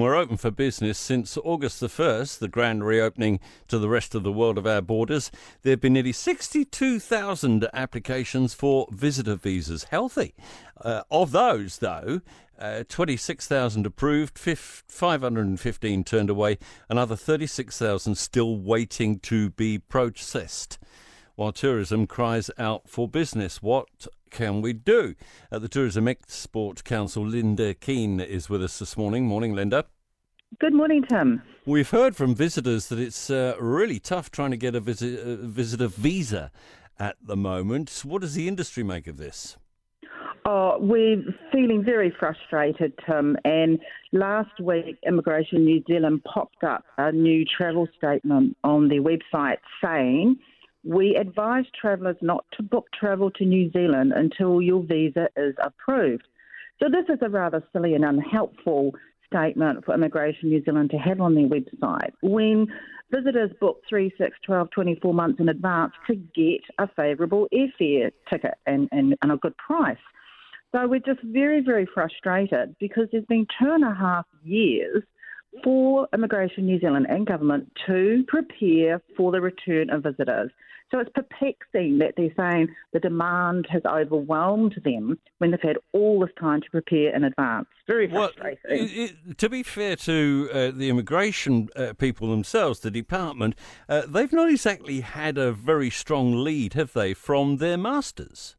Melbourne were open for business since August the 1st, the grand reopening to the rest of the world of our borders. There have been nearly 62,000 applications for visitor visas. Healthy. Uh, of those, though, uh, 26,000 approved, 515 turned away, another 36,000 still waiting to be processed. While tourism cries out for business, what can we do? At the Tourism Export Council, Lynda Keene is with us this morning. Morning, Lynda. Good morning, Tim. We've heard from visitors that it's uh, really tough trying to get a, visit, a visitor visa at the moment. What does the industry make of this? Oh, we're feeling very frustrated, Tim. And last week, Immigration New Zealand popped up a new travel statement on their website saying we advise travellers not to book travel to New Zealand until your visa is approved. So, this is a rather silly and unhelpful statement for Immigration New Zealand to have on their website when visitors book 3, 6, 12, 24 months in advance to get a favourable airfare ticket and, and, and a good price. So, we're just very, very frustrated because there's been two and a half years for Immigration New Zealand and government to prepare for the return of visitors. So it's perplexing that they're saying the demand has overwhelmed them when they've had all this time to prepare in advance. Very frustrating. Well, it, it, to be fair to uh, the immigration uh, people themselves, the department, uh, they've not exactly had a very strong lead, have they, from their masters?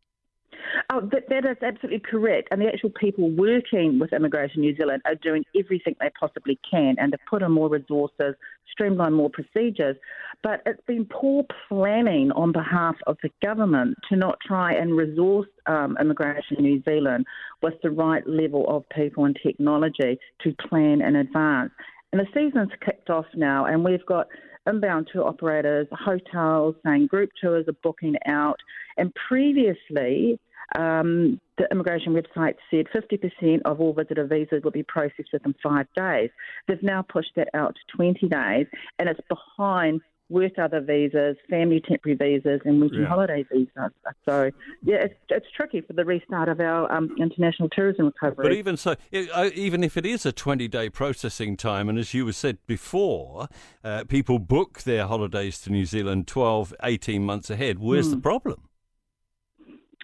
Oh, that, that is absolutely correct. And the actual people working with Immigration New Zealand are doing everything they possibly can and to put in more resources, streamline more procedures. But it's been poor planning on behalf of the government to not try and resource um, Immigration New Zealand with the right level of people and technology to plan in advance. And the season's kicked off now, and we've got inbound tour operators, hotels saying group tours are booking out. And previously, um, the immigration website said 50% of all visitor visas will be processed within five days. They've now pushed that out to 20 days, and it's behind work other visas, family temporary visas, and working yeah. holiday visas. So, yeah, it's, it's tricky for the restart of our um, international tourism recovery. But even so, uh, even if it is a 20 day processing time, and as you said before, uh, people book their holidays to New Zealand 12, 18 months ahead, where's mm. the hmm. problem?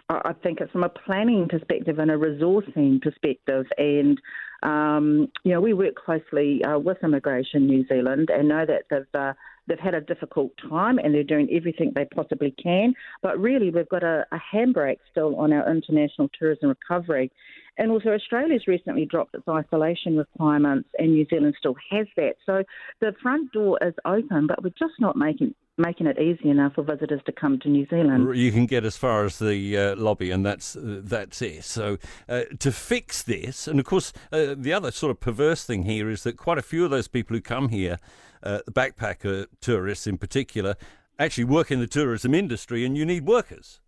I think it's from a planning perspective and a resourcing perspective. And, um, you know, we work closely uh, with Immigration New Zealand and know that they've, uh, they've had a difficult time and they're doing everything they possibly can. But really, we've got a, a handbrake still on our international tourism recovery. And also, Australia's recently dropped its isolation requirements, and New Zealand still has that. So the front door is open, but we're just not making making it easy enough for visitors to come to New Zealand. You can get as far as the uh, lobby, and that's that's it. So uh, to fix this, and of course, uh, the other sort of perverse thing here is that quite a few of those people who come here, uh, the backpacker tourists in particular, actually work in the tourism industry, and you need workers.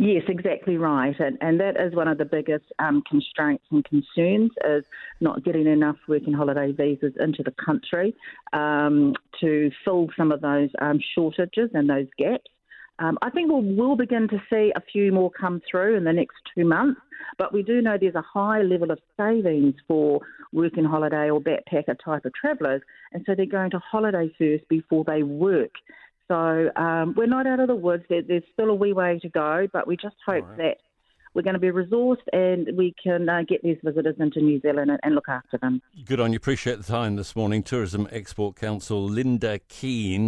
Yes, exactly right, and, and that is one of the biggest um, constraints and concerns is not getting enough working holiday visas into the country um, to fill some of those um, shortages and those gaps. Um, I think we'll, we'll begin to see a few more come through in the next two months, but we do know there's a high level of savings for working holiday or backpacker type of travellers, and so they're going to holiday first before they work. So um, we're not out of the woods. There, there's still a wee way to go, but we just hope right. that we're going to be resourced and we can uh, get these visitors into New Zealand and, and, look after them. Good on you. Appreciate the time this morning. Tourism Export Council, Lynda Keene.